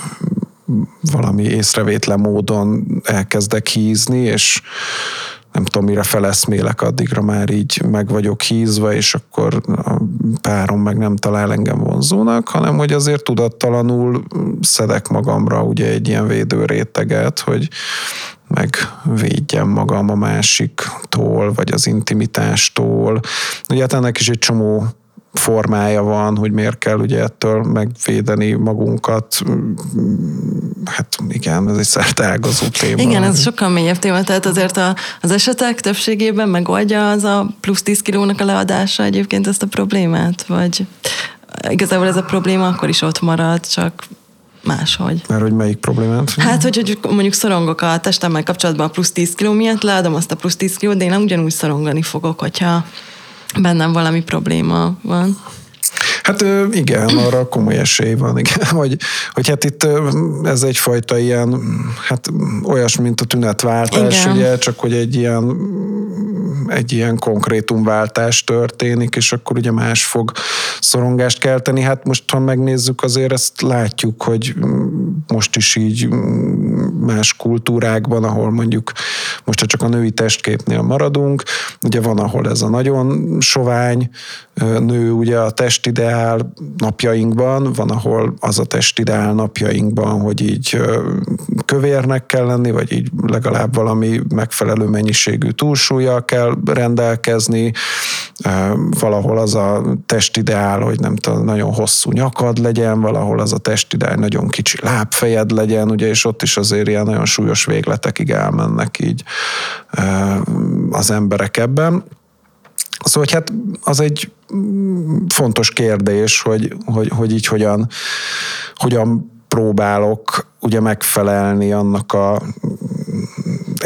valami észrevétlen módon elkezdek hízni, és nem tudom, mire feleszmélek, addigra már így meg vagyok hízva, és akkor a párom meg nem talál engem vonzónak, hanem hogy azért tudattalanul szedek magamra ugye egy ilyen védőréteget, hogy megvédjem magam a másiktól, vagy az intimitástól. Ugye hát ennek is egy csomó formája van, hogy miért kell ugye ettől megvédeni magunkat. Hát igen, ez egy szertágazó téma. Igen, ez sokkal mélyebb téma, tehát azért a, az esetek többségében megoldja az a plusz 10 kilónak a leadása egyébként ezt a problémát, vagy igazából ez a probléma akkor is ott marad, csak máshogy. Mert hogy melyik problémát? Hát, hogy, hogy mondjuk szorongok a testemmel kapcsolatban a plusz 10 kiló miatt, leadom azt a plusz 10 kilót, de én nem ugyanúgy szorongani fogok, hogyha bennem valami probléma van. Hát igen, arra komoly esély van, igen, hogy, hogy hát itt ez egyfajta ilyen, hát olyas, mint a tünetváltás, igen. ugye, csak hogy egy ilyen egy ilyen konkrétumváltás történik, és akkor ugye más fog szorongást kelteni. Hát most, ha megnézzük, azért ezt látjuk, hogy most is így más kultúrákban, ahol mondjuk most ha csak a női testképnél maradunk, ugye van, ahol ez a nagyon sovány nő, ugye a testideál napjainkban, van, ahol az a testideál napjainkban, hogy így kövérnek kell lenni, vagy így legalább valami megfelelő mennyiségű túlsúlya kell rendelkezni, valahol az a testideál, hogy nem tudom, nagyon hosszú nyakad legyen, valahol az a testideál, nagyon kicsi lábfejed legyen, ugye, és ott is azért ilyen nagyon súlyos végletekig elmennek így az emberek ebben. Szóval, hogy hát az egy fontos kérdés, hogy, hogy, hogy így hogyan, hogyan próbálok ugye megfelelni annak a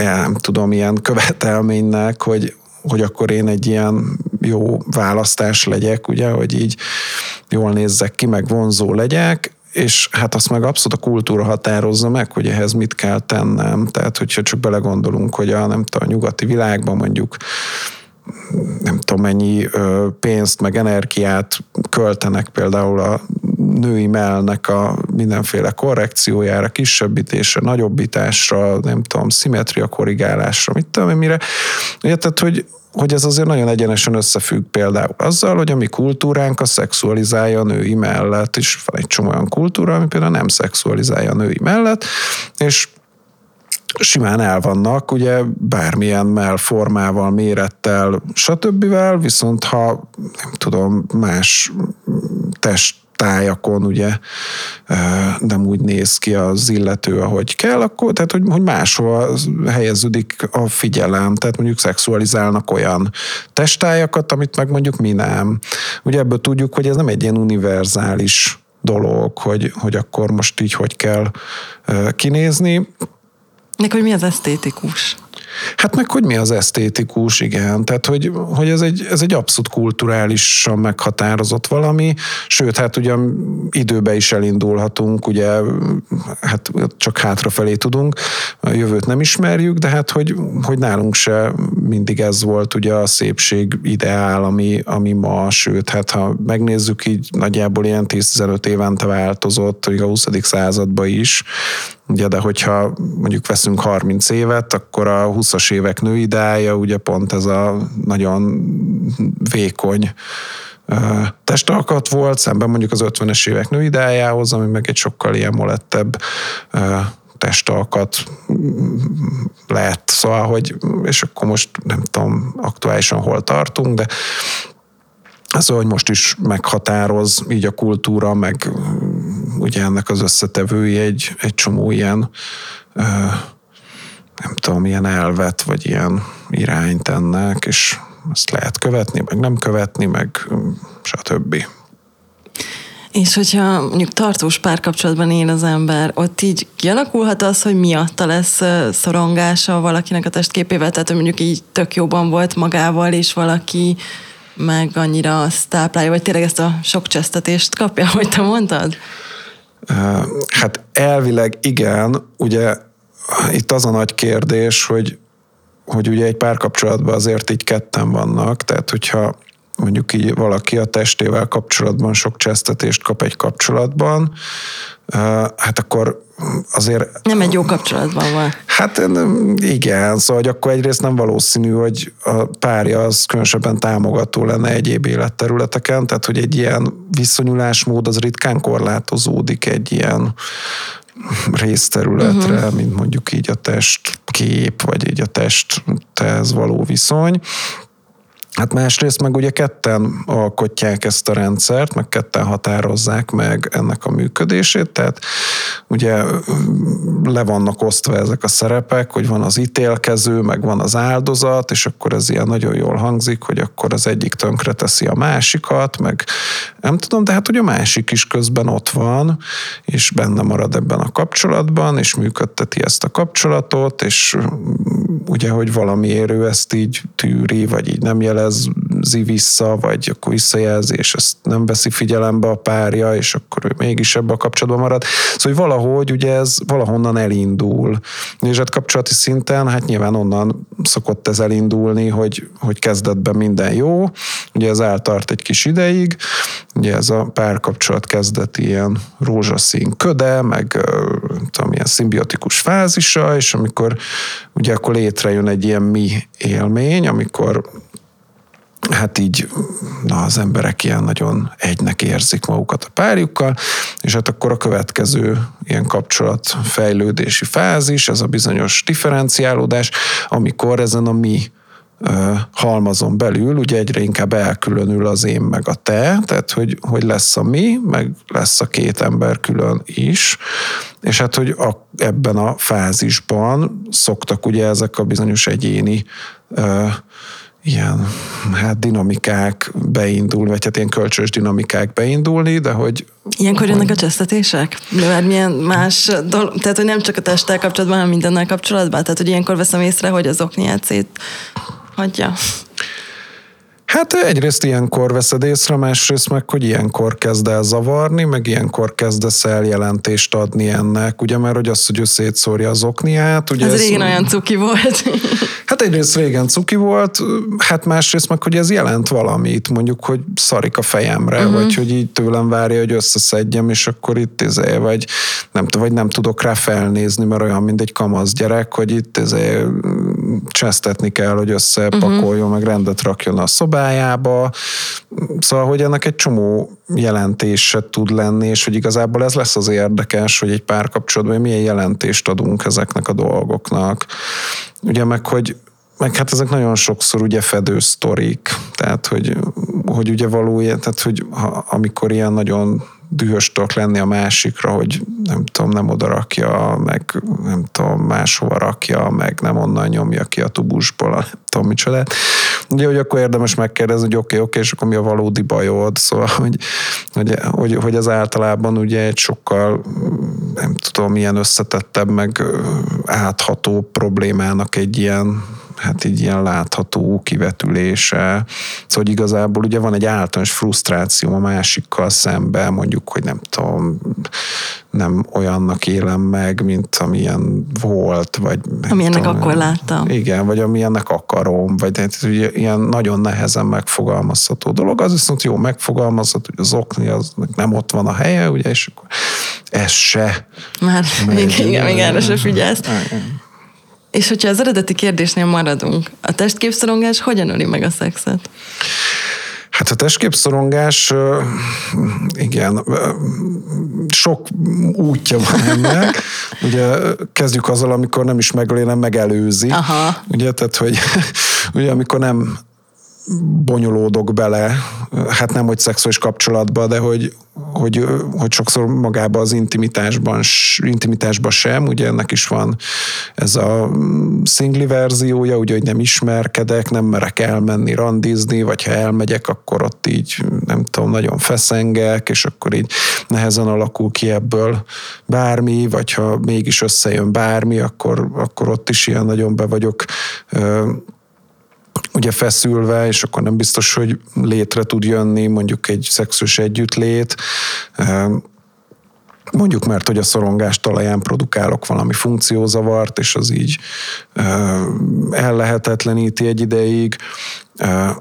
nem tudom, ilyen követelménynek, hogy, hogy akkor én egy ilyen jó választás legyek, ugye, hogy így jól nézzek ki, meg vonzó legyek, és hát azt meg abszolút a kultúra határozza meg, hogy ehhez mit kell tennem. Tehát, hogyha csak belegondolunk, hogy a, nem tudom, a nyugati világban mondjuk nem tudom mennyi pénzt, meg energiát költenek például a női mellnek a mindenféle korrekciójára, kisebbítésre, nagyobbításra, nem tudom, szimetria korrigálásra, mit tudom én mire. Érted, hogy, hogy ez azért nagyon egyenesen összefügg például azzal, hogy a mi kultúránk a szexualizálja a női mellett, és van egy csomó olyan kultúra, ami például nem szexualizálja a női mellett, és simán el vannak, ugye bármilyen mell formával, mérettel, stb. Viszont ha nem tudom, más test tájakon ugye nem úgy néz ki az illető, ahogy kell, akkor, tehát hogy, hogy máshova helyeződik a figyelem, tehát mondjuk szexualizálnak olyan testájakat, amit meg mondjuk mi nem. Ugye ebből tudjuk, hogy ez nem egy ilyen univerzális dolog, hogy, hogy akkor most így hogy kell kinézni. Nek, hogy mi az esztétikus? Hát meg hogy mi az esztétikus, igen. Tehát, hogy, hogy ez, egy, ez egy abszolút kulturálisan meghatározott valami, sőt, hát ugye időbe is elindulhatunk, ugye hát csak hátrafelé tudunk, a jövőt nem ismerjük, de hát hogy, hogy nálunk se mindig ez volt ugye a szépség ideál, ami, ami ma, sőt, hát ha megnézzük így nagyjából ilyen 10-15 évente változott, hogy a 20. században is, Ugye, de hogyha mondjuk veszünk 30 évet, akkor a 20-as évek nőidája, ugye pont ez a nagyon vékony testalkat volt, szemben mondjuk az 50-es évek nőidájához, ami meg egy sokkal ilyen molettebb testalkat lehet, szóval, hogy, és akkor most nem tudom aktuálisan hol tartunk, de az, hogy most is meghatároz így a kultúra, meg ugye ennek az összetevői egy, egy csomó ilyen nem tudom, ilyen elvet, vagy ilyen irányt ennek, és ezt lehet követni, meg nem követni, meg stb. És hogyha mondjuk tartós párkapcsolatban él az ember, ott így kialakulhat az, hogy miatta lesz szorongása valakinek a testképével, tehát mondjuk így tök jóban volt magával, és valaki meg annyira azt táplálja, vagy tényleg ezt a sok csesztetést kapja, hogy te mondtad? Hát elvileg igen, ugye itt az a nagy kérdés, hogy, hogy ugye egy párkapcsolatban azért így ketten vannak, tehát hogyha mondjuk így valaki a testével kapcsolatban sok csesztetést kap egy kapcsolatban, hát akkor azért... Nem egy jó kapcsolatban van. Hát igen, szóval hogy akkor egyrészt nem valószínű, hogy a párja az különösebben támogató lenne egyéb életterületeken, tehát hogy egy ilyen viszonyulásmód az ritkán korlátozódik egy ilyen részterületre, uh-huh. mint mondjuk így a testkép, vagy így a testhez való viszony. Hát másrészt meg ugye ketten alkotják ezt a rendszert, meg ketten határozzák meg ennek a működését, tehát ugye le vannak osztva ezek a szerepek, hogy van az ítélkező, meg van az áldozat, és akkor ez ilyen nagyon jól hangzik, hogy akkor az egyik tönkre teszi a másikat, meg Nem tudom, de hát hogy a másik is közben ott van, és benne marad ebben a kapcsolatban, és működteti ezt a kapcsolatot, és ugye, hogy valamiért ő ezt így tűri, vagy így nem jelezi vissza, vagy akkor visszajelzi, és ezt nem veszi figyelembe a párja, és akkor ő mégis ebbe a kapcsolatban marad. Szóval, hogy valahogy ugye ez valahonnan elindul. És hát kapcsolati szinten, hát nyilván onnan szokott ez elindulni, hogy, hogy kezdetben minden jó, ugye ez eltart egy kis ideig, ugye ez a párkapcsolat kezdet ilyen rózsaszín köde, meg tudom, ilyen szimbiotikus fázisa, és amikor ugye akkor létrejön egy ilyen mi élmény, amikor hát így na, az emberek ilyen nagyon egynek érzik magukat a párjukkal, és hát akkor a következő ilyen kapcsolat fejlődési fázis, ez a bizonyos differenciálódás, amikor ezen a mi halmazon belül ugye egyre inkább elkülönül az én meg a te, tehát hogy, hogy lesz a mi, meg lesz a két ember külön is, és hát hogy a, ebben a fázisban szoktak ugye ezek a bizonyos egyéni ilyen hát dinamikák beindul, vagy hát ilyen kölcsös dinamikák beindulni, de hogy... Ilyenkor jönnek a csesztetések? milyen más dolog, tehát hogy nem csak a testtel kapcsolatban, hanem mindennel kapcsolatban? Tehát, hogy ilyenkor veszem észre, hogy az okniát szét hagyja. Hát egyrészt ilyenkor veszed észre, másrészt meg, hogy ilyenkor kezd el zavarni, meg ilyenkor kezdesz el jelentést adni ennek, ugye, mert hogy az, hogy ő szétszórja az okniát. Ugye ez, ez régen olyan cuki volt. Hát egyrészt régen cuki volt, hát másrészt meg, hogy ez jelent valamit, mondjuk, hogy szarik a fejemre, uh-huh. vagy hogy így tőlem várja, hogy összeszedjem, és akkor itt izé, vagy nem, vagy nem tudok rá felnézni, mert olyan, mint egy kamasz gyerek, hogy itt izé, csesztetni kell, hogy összepakoljon, uh-huh. meg rendet rakjon a szobájába. Szóval, hogy ennek egy csomó jelentése tud lenni, és hogy igazából ez lesz az érdekes, hogy egy párkapcsolatban milyen jelentést adunk ezeknek a dolgoknak. Ugye meg, hogy meg hát ezek nagyon sokszor ugye fedő sztorik, tehát hogy, hogy ugye valójában, tehát hogy ha, amikor ilyen nagyon dühös tudok lenni a másikra, hogy nem tudom, nem oda rakja, meg nem tudom, máshova rakja, meg nem onnan nyomja ki a tubusból, nem tudom micsoda. Ugye, hogy akkor érdemes megkérdezni, hogy oké, okay, oké, okay, és akkor mi a valódi bajod, szóval, hogy, hogy, hogy, hogy az általában ugye egy sokkal, nem tudom, ilyen összetettebb, meg átható problémának egy ilyen hát így ilyen látható kivetülése. Szóval hogy igazából ugye van egy általános frusztráció a másikkal szemben, mondjuk, hogy nem tudom, nem olyannak élem meg, mint amilyen volt, vagy... Amilyennek tudom, akkor láttam. Igen, vagy amilyennek akarom, vagy hát, ugye, ilyen nagyon nehezen megfogalmazható dolog. Az viszont jó megfogalmazható, hogy az okni az nem ott van a helye, ugye, és akkor ez se. Már igen, igen, még erre se figyelsz. Igen. És hogyha az eredeti kérdésnél maradunk, a testképszorongás hogyan öli meg a szexet? Hát a testképszorongás, igen, sok útja van ennek. Ugye kezdjük azzal, amikor nem is megöli, nem megelőzi. Aha. Ugye, tehát, hogy ugye, amikor nem bonyolódok bele, hát nem, hogy szexuális kapcsolatba, de hogy, hogy, hogy sokszor magában az intimitásban, intimitásban sem, ugye ennek is van ez a szingli verziója, ugye, hogy nem ismerkedek, nem merek elmenni randizni, vagy ha elmegyek, akkor ott így, nem tudom, nagyon feszengek, és akkor így nehezen alakul ki ebből bármi, vagy ha mégis összejön bármi, akkor, akkor ott is ilyen nagyon be vagyok ugye feszülve, és akkor nem biztos, hogy létre tud jönni mondjuk egy szexuális együttlét, mondjuk mert, hogy a szorongás talaján produkálok valami funkciózavart, és az így ellehetetleníti egy ideig,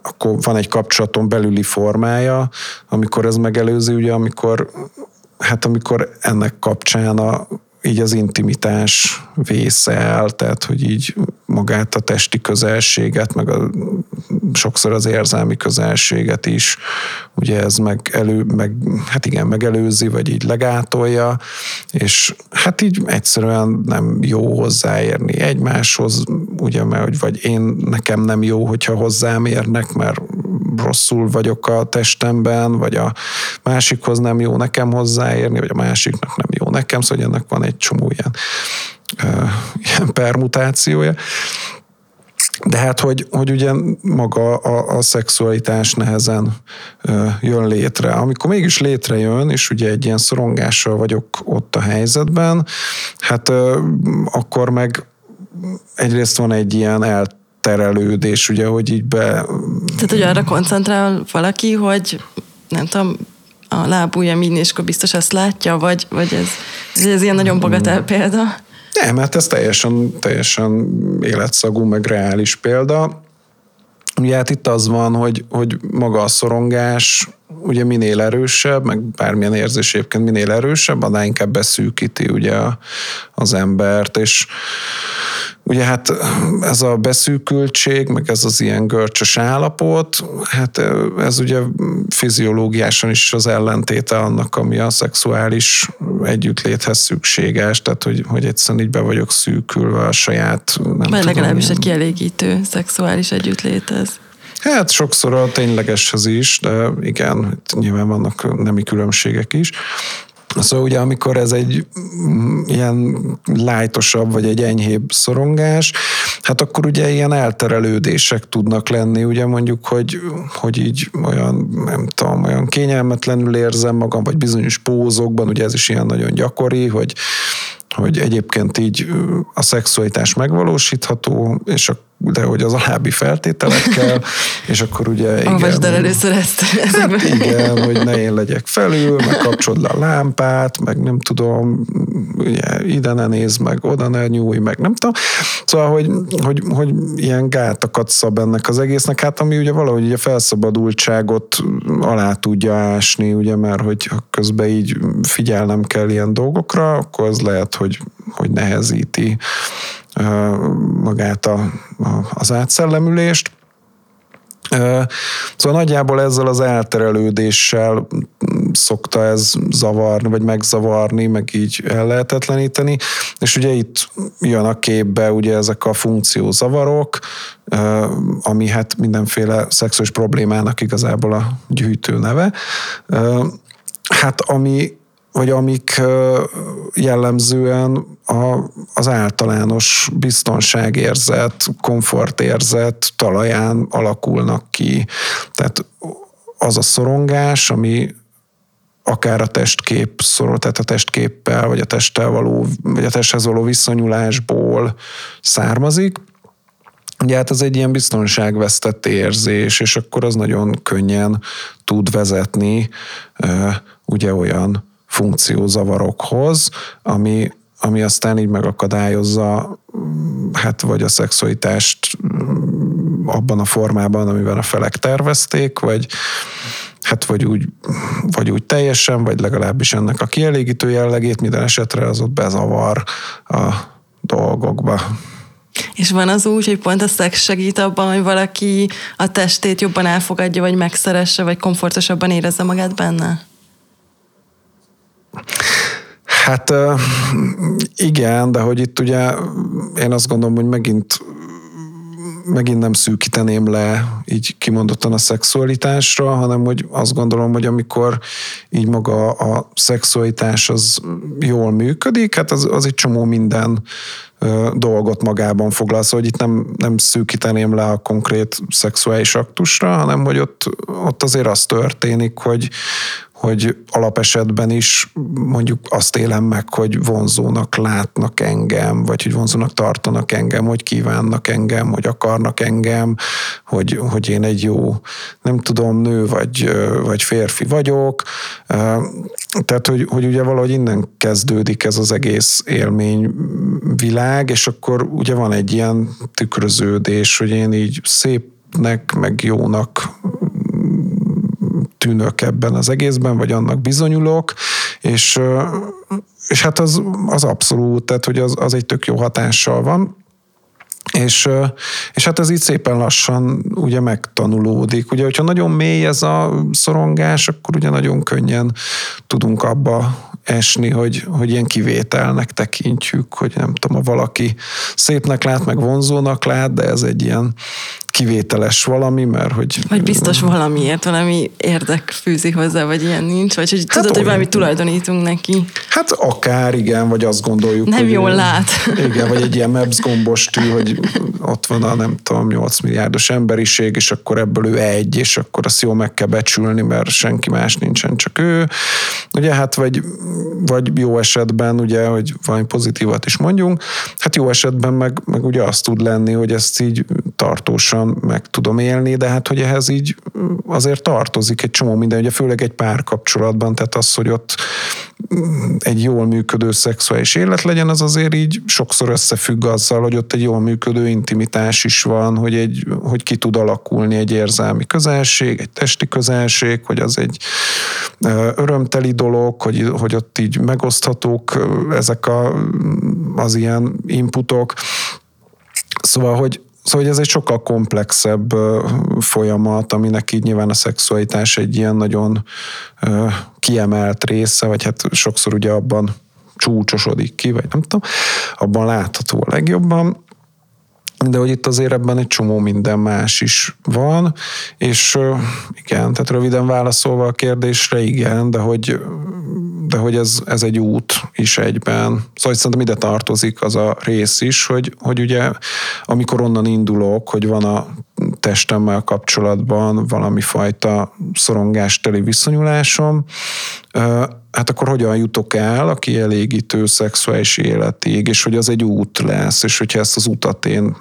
akkor van egy kapcsolaton belüli formája, amikor ez megelőzi, ugye, amikor hát amikor ennek kapcsán a így az intimitás vésze el, tehát hogy így magát a testi közelséget, meg a, sokszor az érzelmi közelséget is, ugye ez meg, elő, meg hát igen, megelőzi, vagy így legátolja, és hát így egyszerűen nem jó hozzáérni egymáshoz, ugye, mert vagy én nekem nem jó, hogyha hozzám érnek, mert rosszul vagyok a testemben, vagy a másikhoz nem jó nekem hozzáérni, vagy a másiknak nem jó nekem, szóval ennek van egy csomó ilyen, ilyen permutációja. de hát, hogy, hogy ugye maga a, a szexualitás nehezen ö, jön létre. Amikor mégis létrejön, és ugye egy ilyen szorongással vagyok ott a helyzetben, hát ö, akkor meg egyrészt van egy ilyen elterelődés, ugye, hogy így be... Tehát, hogy arra koncentrál valaki, hogy nem tudom, a lábúja min, és akkor biztos ezt látja, vagy, vagy ez, ez ilyen nagyon bagatel példa? Nem, mert ez teljesen, teljesen életszagú, meg reális példa. Ugye hát itt az van, hogy, hogy maga a szorongás ugye minél erősebb, meg bármilyen érzés egyébként minél erősebb, annál inkább beszűkíti ugye az embert, és Ugye hát ez a beszűkültség, meg ez az ilyen görcsös állapot, hát ez ugye fiziológiásan is az ellentéte annak, ami a szexuális együttléthez szükséges, tehát hogy, hogy egyszerűen így be vagyok szűkülve a saját... Nem Vagy legalábbis egy kielégítő szexuális együttléthez. Hát sokszor a ténylegeshez is, de igen, nyilván vannak nemi különbségek is. Szóval ugye amikor ez egy mm, ilyen lájtosabb, vagy egy enyhébb szorongás, hát akkor ugye ilyen elterelődések tudnak lenni, ugye mondjuk, hogy, hogy így olyan, nem tudom, olyan kényelmetlenül érzem magam, vagy bizonyos pózokban, ugye ez is ilyen nagyon gyakori, hogy hogy egyébként így a szexualitás megvalósítható, és a de hogy az alábbi feltételekkel, és akkor ugye... Igen, Olvasd el először ezt. Hát igen, hogy ne én legyek felül, meg kapcsolod le a lámpát, meg nem tudom, ugye, ide ne nézd meg, oda ne nyújj meg, nem tudom. Szóval, hogy, hogy, hogy ilyen gátakat szab ennek az egésznek, hát ami ugye valahogy ugye felszabadultságot alá tudja ásni, ugye, mert hogy közben így figyelnem kell ilyen dolgokra, akkor az lehet, hogy, hogy nehezíti magát a, a, az átszellemülést. Szóval nagyjából ezzel az elterelődéssel szokta ez zavarni, vagy megzavarni, meg így ellehetetleníteni, és ugye itt jön a képbe ugye ezek a funkciózavarok, ami hát mindenféle szexuális problémának igazából a gyűjtő neve. Hát ami vagy amik jellemzően a, az általános biztonságérzet, komfortérzet talaján alakulnak ki. Tehát az a szorongás, ami akár a testkép szorol, tehát a testképpel, vagy a testtel való, vagy a testhez való viszonyulásból származik, Ugye hát ez egy ilyen biztonságvesztett érzés, és akkor az nagyon könnyen tud vezetni ugye olyan funkciózavarokhoz, ami, ami aztán így megakadályozza hát vagy a szexualitást abban a formában, amiben a felek tervezték, vagy hát vagy úgy, vagy úgy teljesen, vagy legalábbis ennek a kielégítő jellegét, minden esetre az ott bezavar a dolgokba. És van az úgy, hogy pont a szex segít abban, hogy valaki a testét jobban elfogadja, vagy megszeresse, vagy komfortosabban érezze magát benne? Hát igen, de hogy itt ugye én azt gondolom, hogy megint megint nem szűkíteném le így kimondottan a szexualitásra, hanem hogy azt gondolom, hogy amikor így maga a szexualitás az jól működik, hát az, az egy csomó minden dolgot magában foglal, szóval hogy itt nem, nem szűkíteném le a konkrét szexuális aktusra, hanem hogy ott, ott azért az történik, hogy, hogy alapesetben is mondjuk azt élem meg, hogy vonzónak látnak engem, vagy hogy vonzónak tartanak engem, hogy kívánnak engem, hogy akarnak engem, hogy, hogy én egy jó, nem tudom, nő vagy, vagy férfi vagyok. Tehát, hogy, hogy ugye valahogy innen kezdődik ez az egész élményvilág, és akkor ugye van egy ilyen tükröződés, hogy én így szépnek, meg jónak tűnök ebben az egészben, vagy annak bizonyulok, és, és hát az, az abszolút, tehát hogy az, az egy tök jó hatással van. És, és hát ez így szépen lassan ugye megtanulódik. Ugye, hogyha nagyon mély ez a szorongás, akkor ugye nagyon könnyen tudunk abba esni, hogy, hogy ilyen kivételnek tekintjük, hogy nem tudom, ha valaki szépnek lát, meg vonzónak lát, de ez egy ilyen kivételes valami, mert hogy... Vagy biztos valamiért, valami érdek fűzi hozzá, vagy ilyen nincs, vagy hogy hát tudod, olyan, hogy valami tulajdonítunk neki. Hát akár, igen, vagy azt gondoljuk, Nem hogy... jól lát. Igen, vagy egy ilyen Maps gombos tű, hogy ott van a nem tudom, 8 milliárdos emberiség, és akkor ebből ő egy, és akkor azt jól meg kell becsülni, mert senki más nincsen, csak ő. Ugye hát vagy, vagy jó esetben, ugye, hogy valami pozitívat is mondjunk, hát jó esetben meg, meg ugye azt tud lenni, hogy ezt így tartósan meg tudom élni, de hát hogy ehhez így azért tartozik egy csomó minden, ugye főleg egy párkapcsolatban, tehát az, hogy ott egy jól működő szexuális élet legyen, az azért így sokszor összefügg azzal, hogy ott egy jól működő intimitás is van, hogy, egy, hogy ki tud alakulni egy érzelmi közelség, egy testi közelség, hogy az egy örömteli dolog, hogy, hogy ott így megoszthatók ezek a, az ilyen inputok. Szóval, hogy, Szóval hogy ez egy sokkal komplexebb folyamat, aminek így nyilván a szexualitás egy ilyen nagyon kiemelt része, vagy hát sokszor ugye abban csúcsosodik ki, vagy nem tudom, abban látható a legjobban de hogy itt azért ebben egy csomó minden más is van, és igen, tehát röviden válaszolva a kérdésre, igen, de hogy, de hogy ez, ez egy út is egyben. Szóval szerintem ide tartozik az a rész is, hogy, hogy ugye amikor onnan indulok, hogy van a testemmel kapcsolatban valami fajta szorongásteli viszonyulásom, hát akkor hogyan jutok el a kielégítő szexuális életig, és hogy az egy út lesz, és hogyha ezt az utat én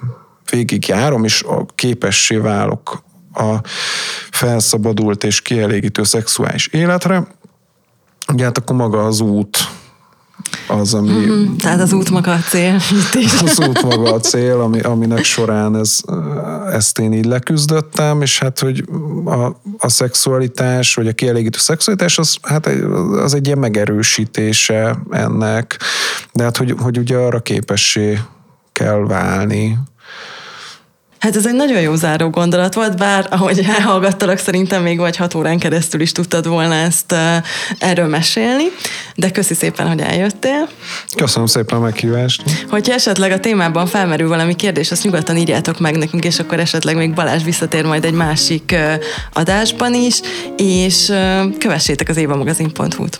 végigjárom, és a képessé válok a felszabadult és kielégítő szexuális életre, ugye hát akkor maga az út az, ami... Mm-hmm. Tehát az út maga a cél. az út maga a cél, ami, aminek során ez, ezt én így leküzdöttem, és hát, hogy a, a szexualitás, vagy a kielégítő szexualitás, az, hát az egy ilyen megerősítése ennek, de hát, hogy, hogy ugye arra képessé kell válni, Hát ez egy nagyon jó záró gondolat volt, bár ahogy elhallgattalak, szerintem még vagy hat órán keresztül is tudtad volna ezt erről mesélni, de köszi szépen, hogy eljöttél. Köszönöm szépen a meghívást. Hogyha esetleg a témában felmerül valami kérdés, azt nyugodtan írjátok meg nekünk, és akkor esetleg még Balázs visszatér majd egy másik adásban is, és kövessétek az évamagazin.hu-t.